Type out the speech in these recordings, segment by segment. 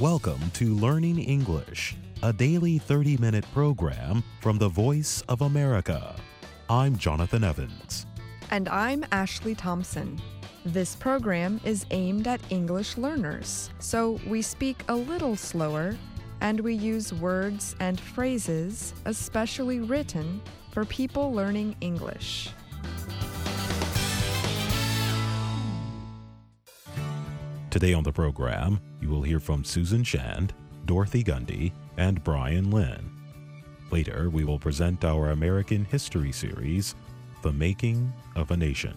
Welcome to Learning English, a daily 30 minute program from the Voice of America. I'm Jonathan Evans. And I'm Ashley Thompson. This program is aimed at English learners, so we speak a little slower and we use words and phrases especially written for people learning English. Today on the program, you will hear from Susan Shand, Dorothy Gundy, and Brian Lynn. Later, we will present our American History series, The Making of a Nation.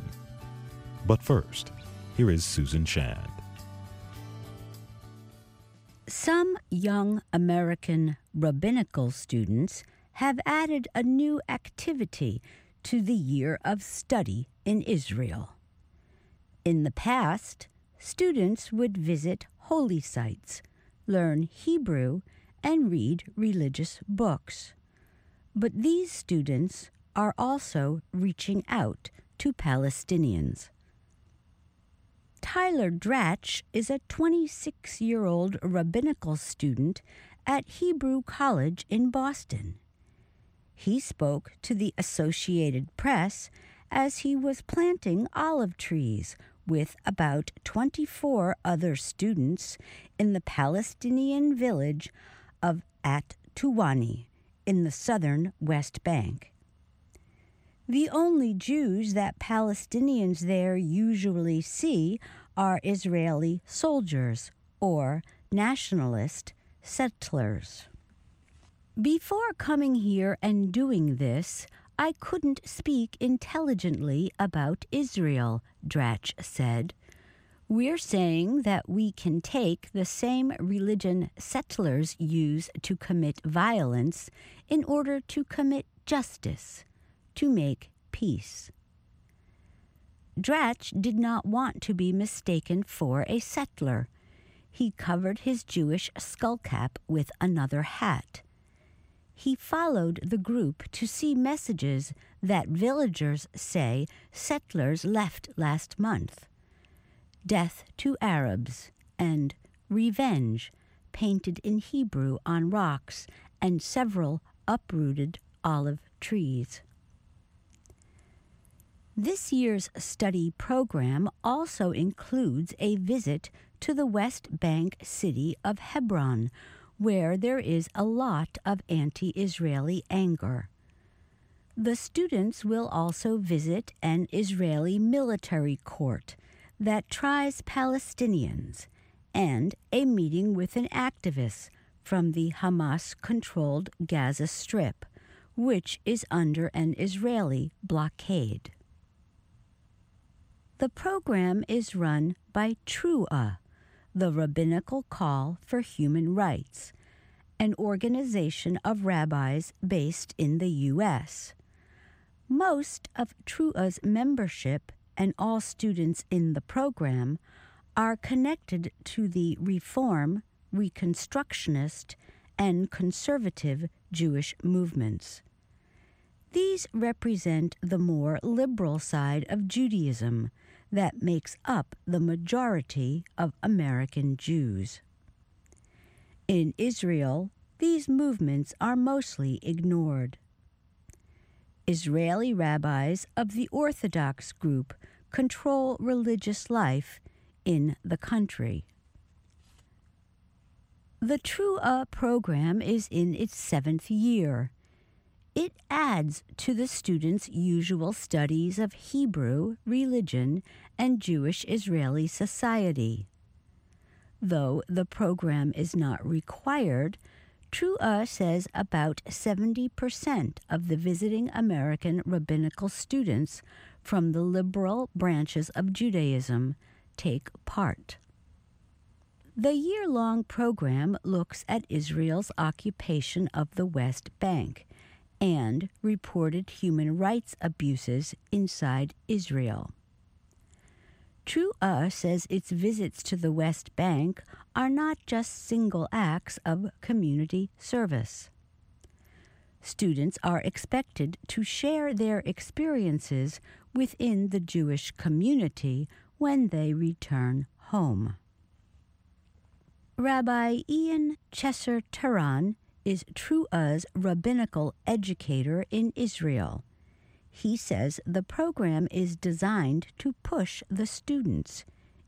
But first, here is Susan Shand. Some young American rabbinical students have added a new activity to the year of study in Israel. In the past, students would visit holy sites, learn Hebrew, and read religious books. But these students are also reaching out to Palestinians. Tyler Dratch is a 26 year old rabbinical student at Hebrew College in Boston. He spoke to the Associated Press as he was planting olive trees with about 24 other students in the Palestinian village of At Tuwani in the southern West Bank. The only Jews that Palestinians there usually see are Israeli soldiers or nationalist settlers. Before coming here and doing this, I couldn't speak intelligently about Israel, Dratch said. We're saying that we can take the same religion settlers use to commit violence in order to commit justice, to make peace. Dratch did not want to be mistaken for a settler. He covered his Jewish skullcap with another hat he followed the group to see messages that villagers say settlers left last month. Death to Arabs and Revenge, painted in Hebrew on rocks, and several uprooted olive trees. This year's study program also includes a visit to the West Bank city of Hebron, where there is a lot of anti Israeli anger. The students will also visit an Israeli military court that tries Palestinians and a meeting with an activist from the Hamas controlled Gaza Strip, which is under an Israeli blockade. The program is run by T'ruah, the Rabbinical Call for Human Rights, an organization of rabbis based in the U.S. Most of T'ruah's membership and all students in the program are connected to the Reform, Reconstructionist, and Conservative Jewish movements. These represent the more liberal side of Judaism that makes up the majority of American Jews. In Israel, these movements are mostly ignored. Israeli rabbis of the Orthodox group control religious life in the country. The T'ruah program is in its seventh year it adds to the students' usual studies of Hebrew, religion, and Jewish Israeli society. Though the program is not required, T'ruah says about 70% of the visiting American rabbinical students from the liberal branches of Judaism take part. The year long program looks at Israel's occupation of the West Bank and reported human rights abuses inside Israel. True, T'ruah says its visits to the West Bank are not just single acts of community service. Students are expected to share their experiences within the Jewish community when they return home. Rabbi Ian Chesir-Teran is T'ruah's rabbinical educator in Israel. He says the program is designed to push the students,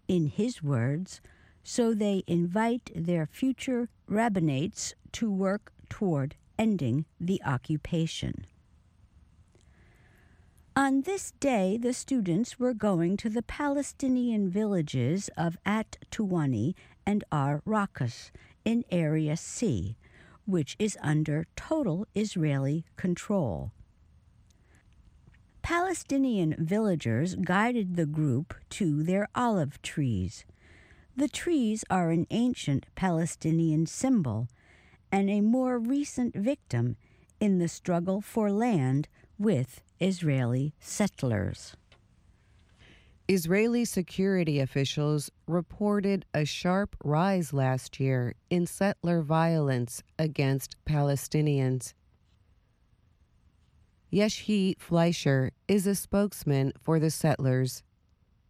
in his words, so they invite their future rabbinates to work toward ending the occupation. On this day, the students were going to the Palestinian villages of At Tuwani and Ar Rakas in Area C, which is under total Israeli control. Palestinian villagers guided the group to their olive trees. The trees are an ancient Palestinian symbol and a more recent victim in the struggle for land with Israeli settlers. Israeli security officials reported a sharp rise last year in settler violence against Palestinians. Yishai Fleisher is a spokesman for the settlers.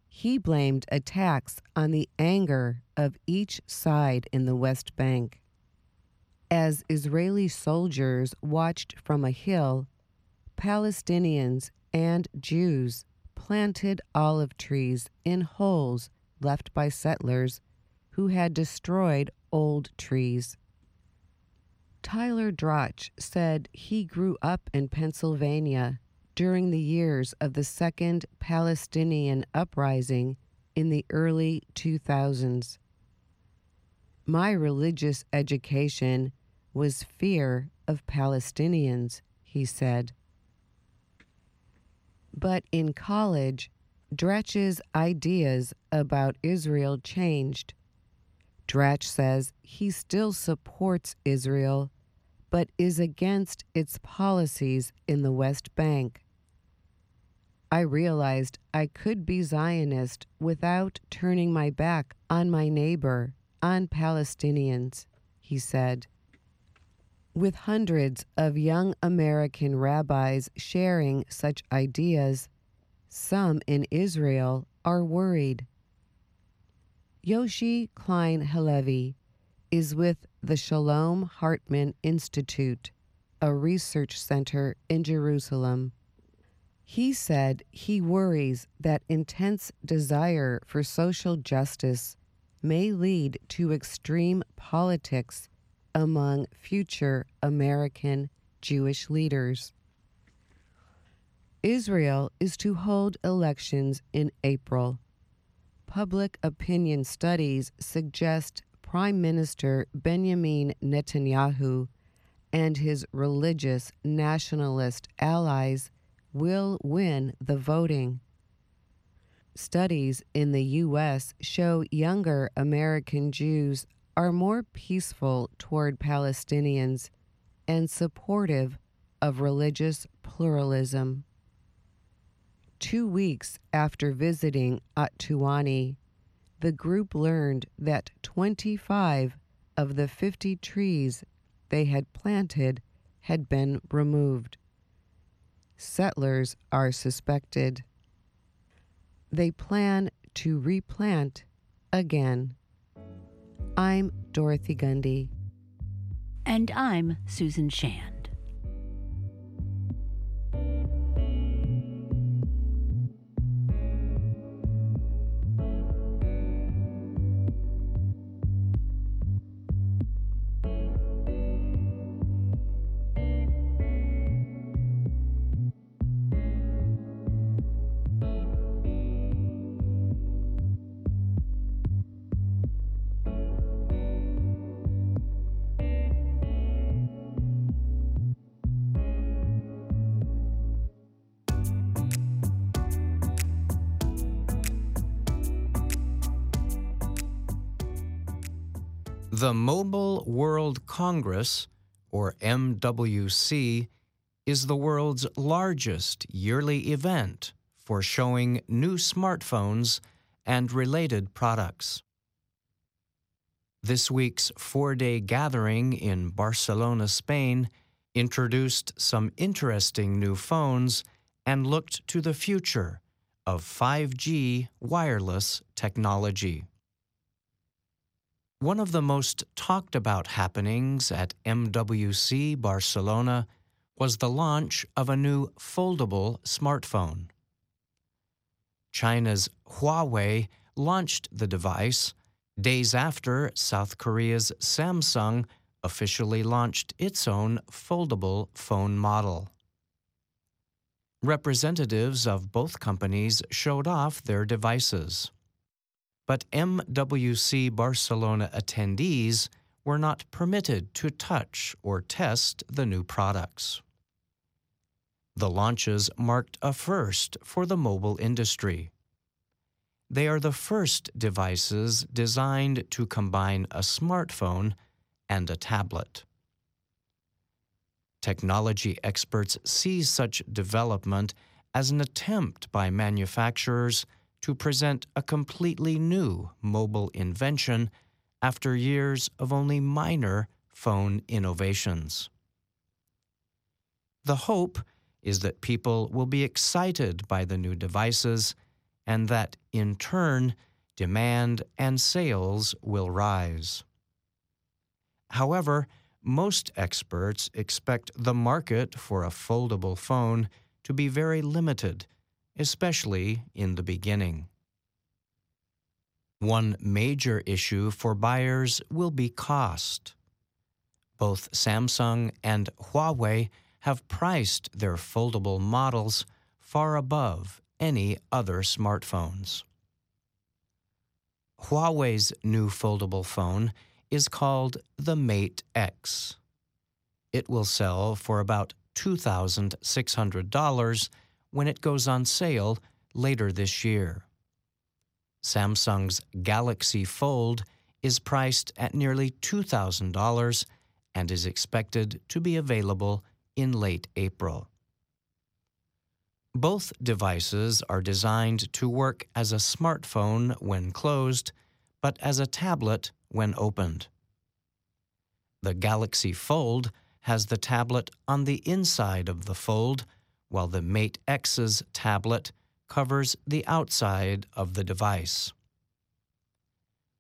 He blamed attacks on the anger of each side in the West Bank. As Israeli soldiers watched from a hill, Palestinians and Jews planted olive trees in holes left by settlers who had destroyed old trees. Tyler Dratch said he grew up in Pennsylvania during the years of the Second Palestinian Uprising in the early 2000s. My religious education was fear of Palestinians, he said. But in college, Dratch's ideas about Israel changed. Dratch says he still supports Israel, but is against its policies in the West Bank. I realized I could be Zionist without turning my back on my neighbor, on Palestinians, he said. With hundreds of young American rabbis sharing such ideas, some in Israel are worried. Yossi Klein Halevi is with the Shalom Hartman Institute, a research center in Jerusalem. He said he worries that intense desire for social justice may lead to extreme politics among future American Jewish leaders. Israel is to hold elections in April public opinion studies suggest Prime Minister Benjamin Netanyahu and his religious nationalist allies will win the voting. Studies in the U.S. show younger American Jews are more peaceful toward Palestinians and supportive of religious pluralism two weeks after visiting At Tuwani, the group learned that 25 of the 50 trees they had planted had been removed. Settlers are suspected. They plan to replant again. I'm Dorothy Gundy. And I'm Susan Shand. The Mobile World Congress, or MWC, is the world's largest yearly event for showing new smartphones and related products. This week's four day gathering in Barcelona, Spain, introduced some interesting new phones and looked to the future of 5G wireless technology. One of the most talked about happenings at MWC Barcelona was the launch of a new foldable smartphone. China's Huawei launched the device days after South Korea's Samsung officially launched its own foldable phone model. Representatives of both companies showed off their devices. But MWC Barcelona attendees were not permitted to touch or test the new products. The launches marked a first for the mobile industry. They are the first devices designed to combine a smartphone and a tablet. Technology experts see such development as an attempt by manufacturers to present a completely new mobile invention after years of only minor phone innovations. The hope is that people will be excited by the new devices and that, in turn, demand and sales will rise. However, most experts expect the market for a foldable phone to be very limited, especially in the beginning. One major issue for buyers will be cost. Both Samsung and Huawei have priced their foldable models far above any other smartphones. Huawei's new foldable phone is called the Mate X. It will sell for about $2,600 when it goes on sale later this year. Samsung's Galaxy Fold is priced at nearly $2,000 and is expected to be available in late April. Both devices are designed to work as a smartphone when closed, but as a tablet when opened. The Galaxy Fold has the tablet on the inside of the fold, while the Mate X's tablet covers the outside of the device.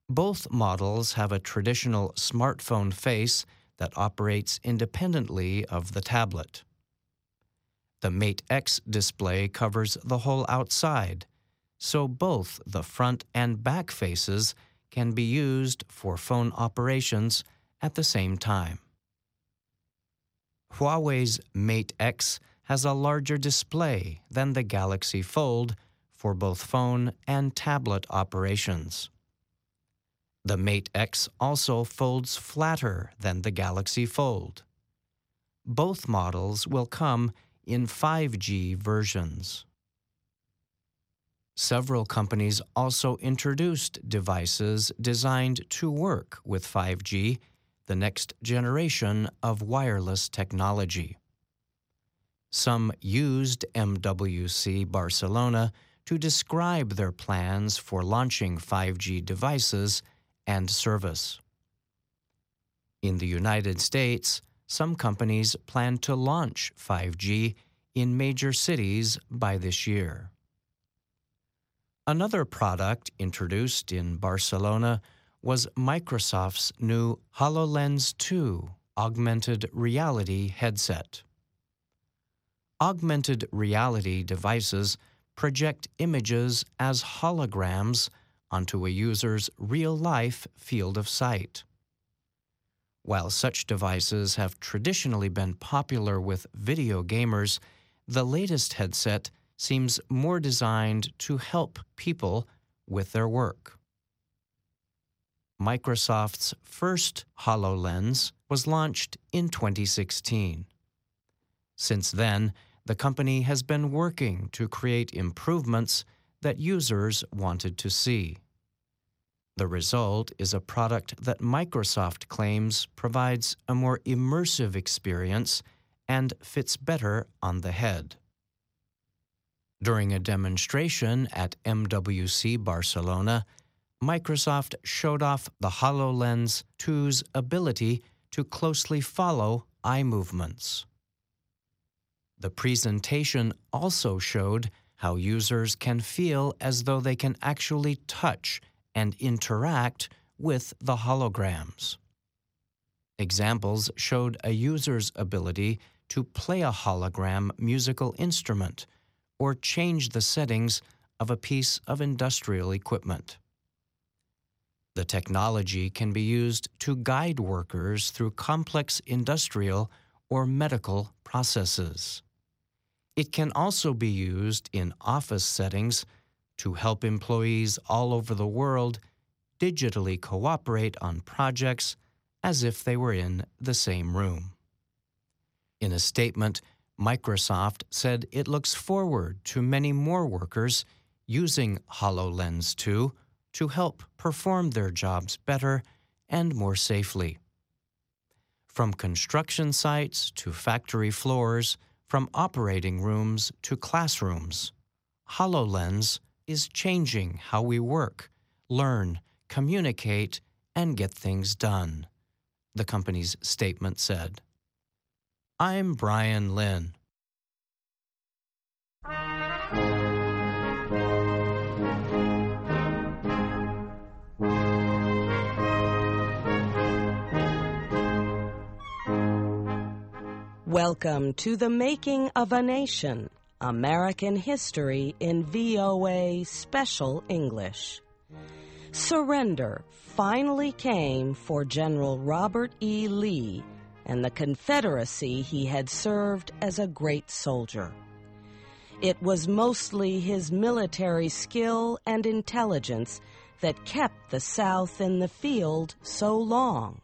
Both models have a traditional smartphone face that operates independently of the tablet. The Mate X display covers the whole outside, so both the front and back faces can be used for phone operations at the same time. Huawei's Mate X has a larger display than the Galaxy Fold for both phone and tablet operations. The Mate X also folds flatter than the Galaxy Fold. Both models will come in 5G versions. Several companies also introduced devices designed to work with 5G, the next generation of wireless technology. Some used MWC Barcelona to describe their plans for launching 5G devices and service. In the United States, some companies plan to launch 5G in major cities by this year. Another product introduced in Barcelona was Microsoft's new HoloLens 2 augmented reality headset. Augmented reality devices project images as holograms onto a user's real life field of sight. While such devices have traditionally been popular with video gamers, the latest headset seems more designed to help people with their work. Microsoft's first HoloLens was launched in 2016. Since then, the company has been working to create improvements that users wanted to see. The result is a product that Microsoft claims provides a more immersive experience and fits better on the head. During a demonstration at MWC Barcelona, Microsoft showed off the HoloLens 2's ability to closely follow eye movements. The presentation also showed how users can feel as though they can actually touch and interact with the holograms. Examples showed a user's ability to play a hologram musical instrument or change the settings of a piece of industrial equipment. The technology can be used to guide workers through complex industrial or medical processes. It can also be used in office settings to help employees all over the world digitally cooperate on projects as if they were in the same room. In a statement, Microsoft said it looks forward to many more workers using HoloLens 2 to help perform their jobs better and more safely. From construction sites to factory floors, from operating rooms to classrooms, HoloLens is changing how we work, learn, communicate, and get things done, the company's statement said. I'm Brian Lynn. Welcome to the Making of a Nation, American History in VOA Special English. Surrender finally came for General Robert E. Lee and the Confederacy he had served as a great soldier. It was mostly his military skill and intelligence that kept the South in the field so long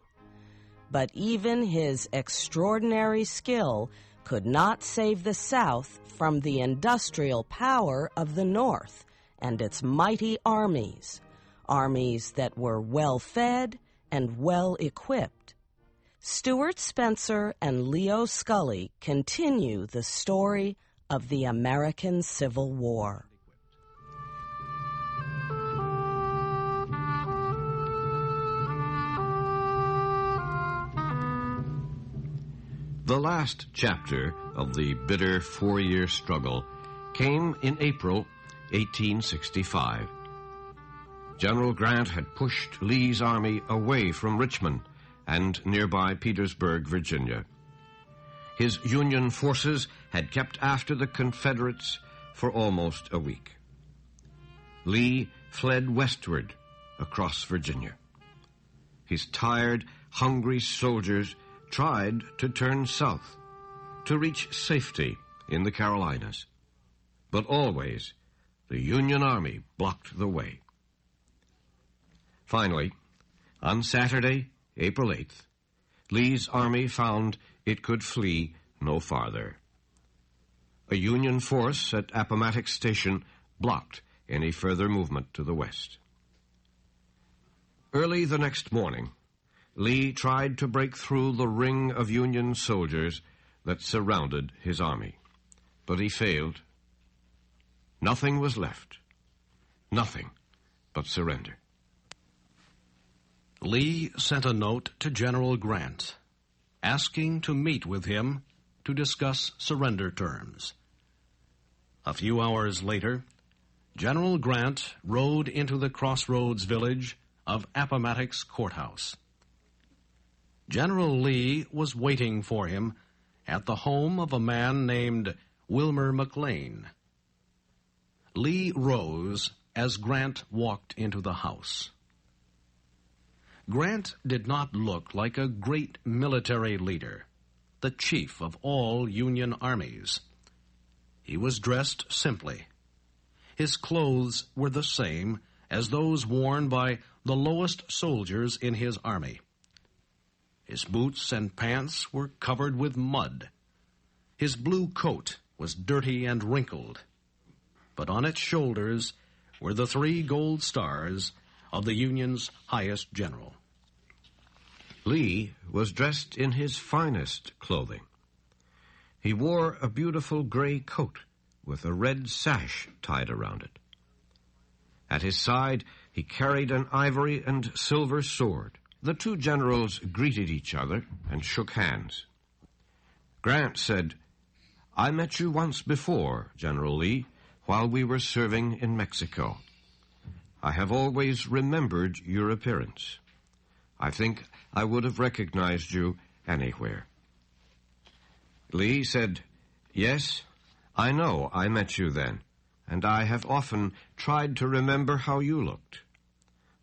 but even his extraordinary skill could not save the South from the industrial power of the North and its mighty armies, armies that were well fed and well equipped. Stuart Spencer and Leo Scully continue the story of the American Civil War. The last chapter of the bitter four year struggle came in April 1865. General Grant had pushed Lee's army away from Richmond and nearby Petersburg, Virginia. His Union forces had kept after the Confederates for almost a week. Lee fled westward across Virginia. His tired, hungry soldiers tried to turn south to reach safety in the Carolinas. But always, the Union Army blocked the way. Finally, on Saturday, April 8th, Lee's army found it could flee no farther. A Union force at Appomattox Station blocked any further movement to the west. Early the next morning, Lee tried to break through the ring of Union soldiers that surrounded his army. But he failed. Nothing was left. Nothing but surrender. Lee sent a note to General Grant asking to meet with him to discuss surrender terms. A few hours later, General Grant rode into the crossroads village of Appomattox Courthouse. General Lee was waiting for him at the home of a man named Wilmer McLean. Lee rose as Grant walked into the house. Grant did not look like a great military leader, the chief of all Union armies. He was dressed simply. His clothes were the same as those worn by the lowest soldiers in his army. His boots and pants were covered with mud. His blue coat was dirty and wrinkled, but on its shoulders were the three gold stars of the Union's highest general. Lee was dressed in his finest clothing. He wore a beautiful gray coat with a red sash tied around it. At his side, he carried an ivory and silver sword. The two generals greeted each other and shook hands. Grant said, I met you once before, General Lee, while we were serving in Mexico. I have always remembered your appearance. I think I would have recognized you anywhere. Lee said, Yes, I know I met you then, and I have often tried to remember how you looked,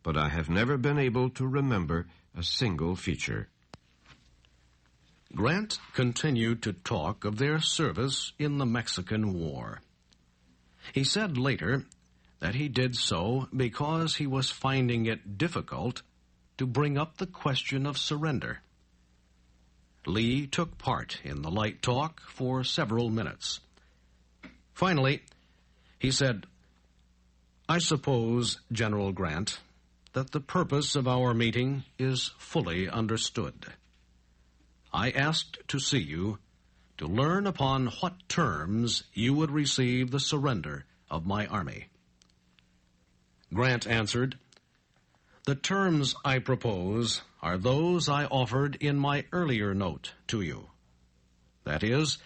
but I have never been able to remember a single feature. Grant continued to talk of their service in the Mexican War. He said later that he did so because he was finding it difficult to bring up the question of surrender. Lee took part in the light talk for several minutes. Finally, he said, I suppose, General Grant, that the purpose of our meeting is fully understood. I asked to see you to learn upon what terms you would receive the surrender of my army. Grant answered, The terms I propose are those I offered in my earlier note to you. That is,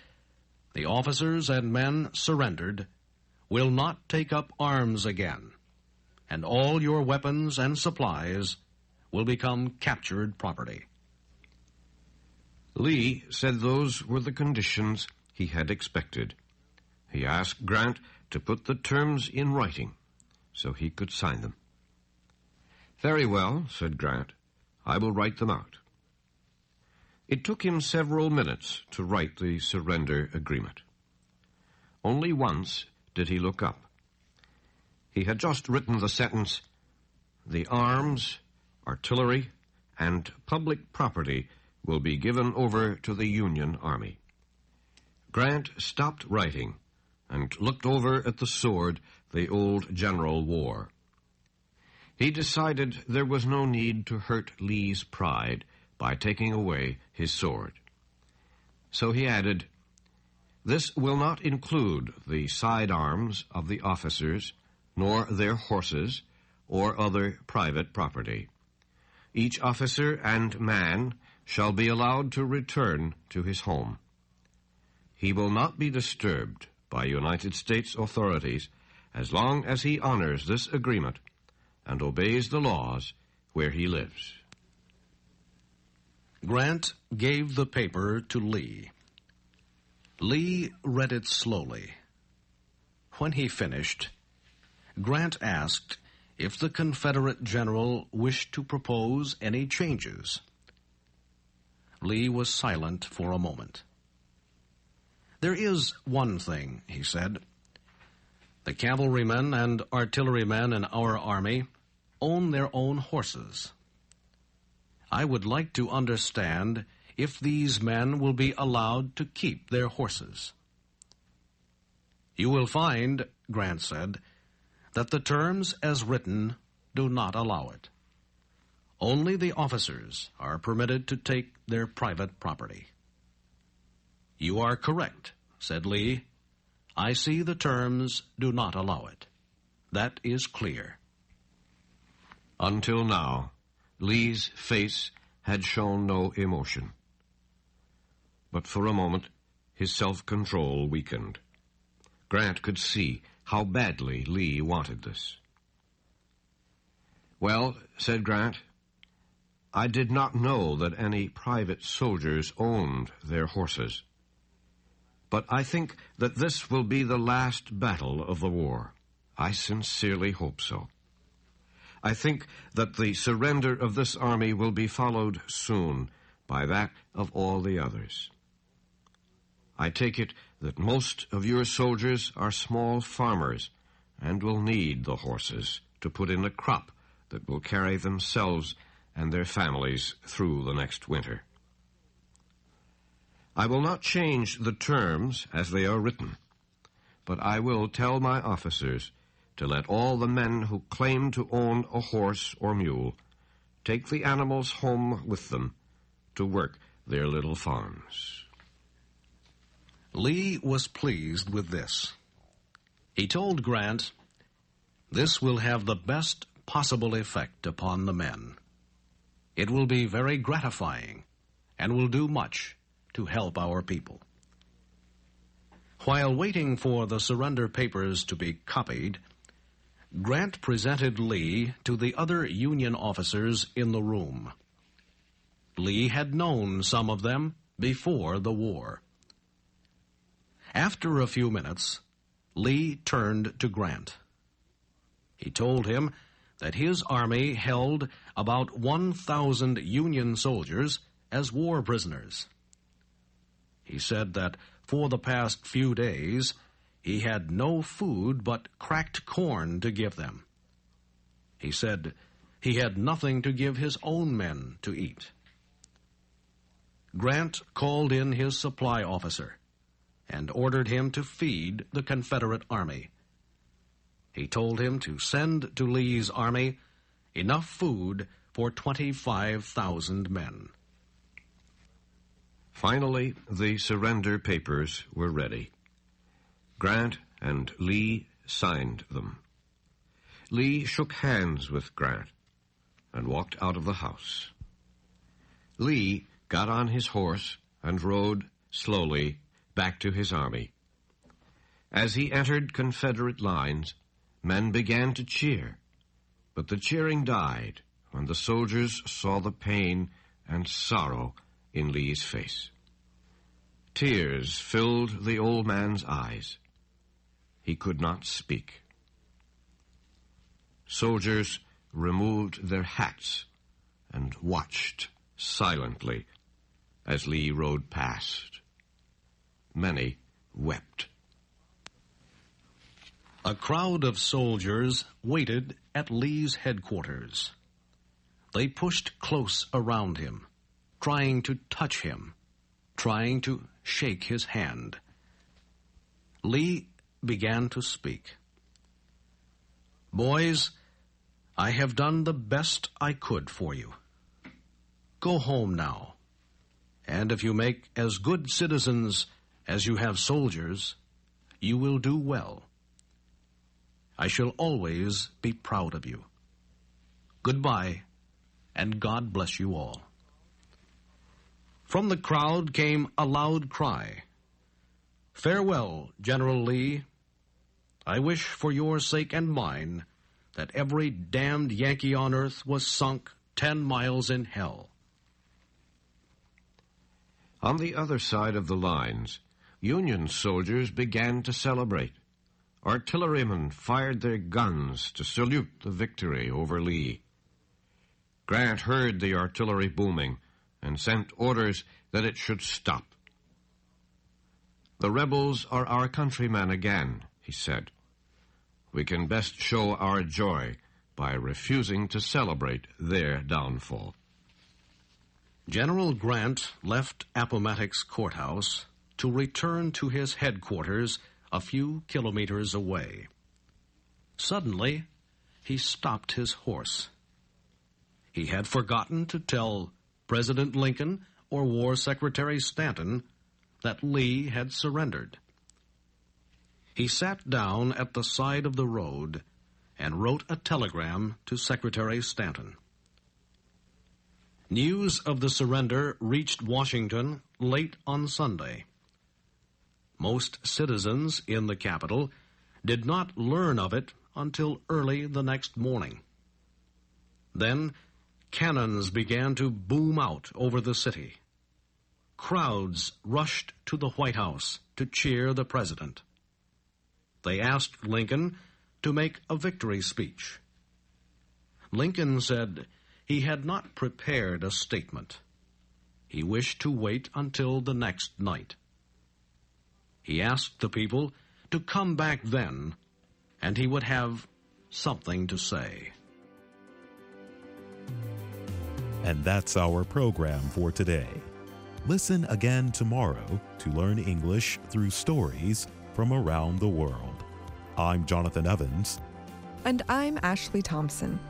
the officers and men surrendered will not take up arms again, and all your weapons and supplies will become captured property. Lee said those were the conditions he had expected. He asked Grant to put the terms in writing so he could sign them. Very well, said Grant. I will write them out. It took him several minutes to write the surrender agreement. Only once did he look up. He had just written the sentence, The arms, artillery, and public property will be given over to the Union Army. Grant stopped writing and looked over at the sword the old general wore. He decided there was no need to hurt Lee's pride by taking away his sword. So he added, This will not include the side arms of the officers, nor their horses, or other private property. Each officer and man shall be allowed to return to his home. He will not be disturbed by United States authorities as long as he honors this agreement and obeys the laws where he lives. Grant gave the paper to Lee. Lee read it slowly. When he finished, Grant asked if the Confederate general wished to propose any changes. Lee was silent for a moment. There is one thing, he said. The cavalrymen and artillerymen in our army own their own horses. I would like to understand if these men will be allowed to keep their horses. You will find, Grant said, that the terms as written do not allow it. Only the officers are permitted to take their private property. You are correct, said Lee. I see the terms do not allow it. That is clear. Until now, Lee's face had shown no emotion. But for a moment, his self-control weakened. Grant could see how badly Lee wanted this. Well, said Grant, I did not know that any private soldiers owned their horses. But I think that this will be the last battle of the war. I sincerely hope so. I think that the surrender of this army will be followed soon by that of all the others. I take it that most of your soldiers are small farmers and will need the horses to put in a crop that will carry themselves and their families through the next winter. I will not change the terms as they are written, but I will tell my officers to let all the men who claim to own a horse or mule take the animals home with them to work their little farms. Lee was pleased with this. He told Grant, This will have the best possible effect upon the men. It will be very gratifying and will do much to help our people. While waiting for the surrender papers to be copied, Grant presented Lee to the other Union officers in the room. Lee had known some of them before the war. After a few minutes, Lee turned to Grant. He told him that his army held about 1,000 Union soldiers as war prisoners. He said that for the past few days he had no food but cracked corn to give them. He said he had nothing to give his own men to eat. Grant called in his supply officer and ordered him to feed the Confederate army. He told him to send to Lee's army enough food for 25,000 men. Finally, the surrender papers were ready. Grant and Lee signed them. Lee shook hands with Grant and walked out of the house. Lee got on his horse and rode slowly back to his army. As he entered Confederate lines, men began to cheer, but the cheering died when the soldiers saw the pain and sorrow in Lee's face. Tears filled the old man's eyes. He could not speak. Soldiers removed their hats and watched silently as Lee rode past. Many wept. A crowd of soldiers waited at Lee's headquarters. They pushed close around him, trying to touch him, trying to shake his hand. Lee began to speak. Boys, I have done the best I could for you. Go home now, and if you make as good citizens as you have soldiers, you will do well. I shall always be proud of you. Goodbye, and God bless you all. From the crowd came a loud cry. Farewell, General Lee. I wish for your sake and mine that every damned Yankee on earth was sunk ten miles in hell. On the other side of the lines, Union soldiers began to celebrate. Artillerymen fired their guns to salute the victory over Lee. Grant heard the artillery booming and sent orders that it should stop. The rebels are our countrymen again, he said. We can best show our joy by refusing to celebrate their downfall. General Grant left Appomattox Courthouse to return to his headquarters a few kilometers away. Suddenly, he stopped his horse. He had forgotten to tell President Lincoln or War Secretary Stanton that Lee had surrendered. He sat down at the side of the road and wrote a telegram to Secretary Stanton. News of the surrender reached Washington late on Sunday. Most citizens in the capital did not learn of it until early the next morning. Then cannons began to boom out over the city. Crowds rushed to the White House to cheer the president. They asked Lincoln to make a victory speech. Lincoln said he had not prepared a statement. He wished to wait until the next night. He asked the people to come back then, and he would have something to say. And that's our program for today. Listen again tomorrow to learn English through stories from around the world. I'm Jonathan Evans. And I'm Ashley Thompson.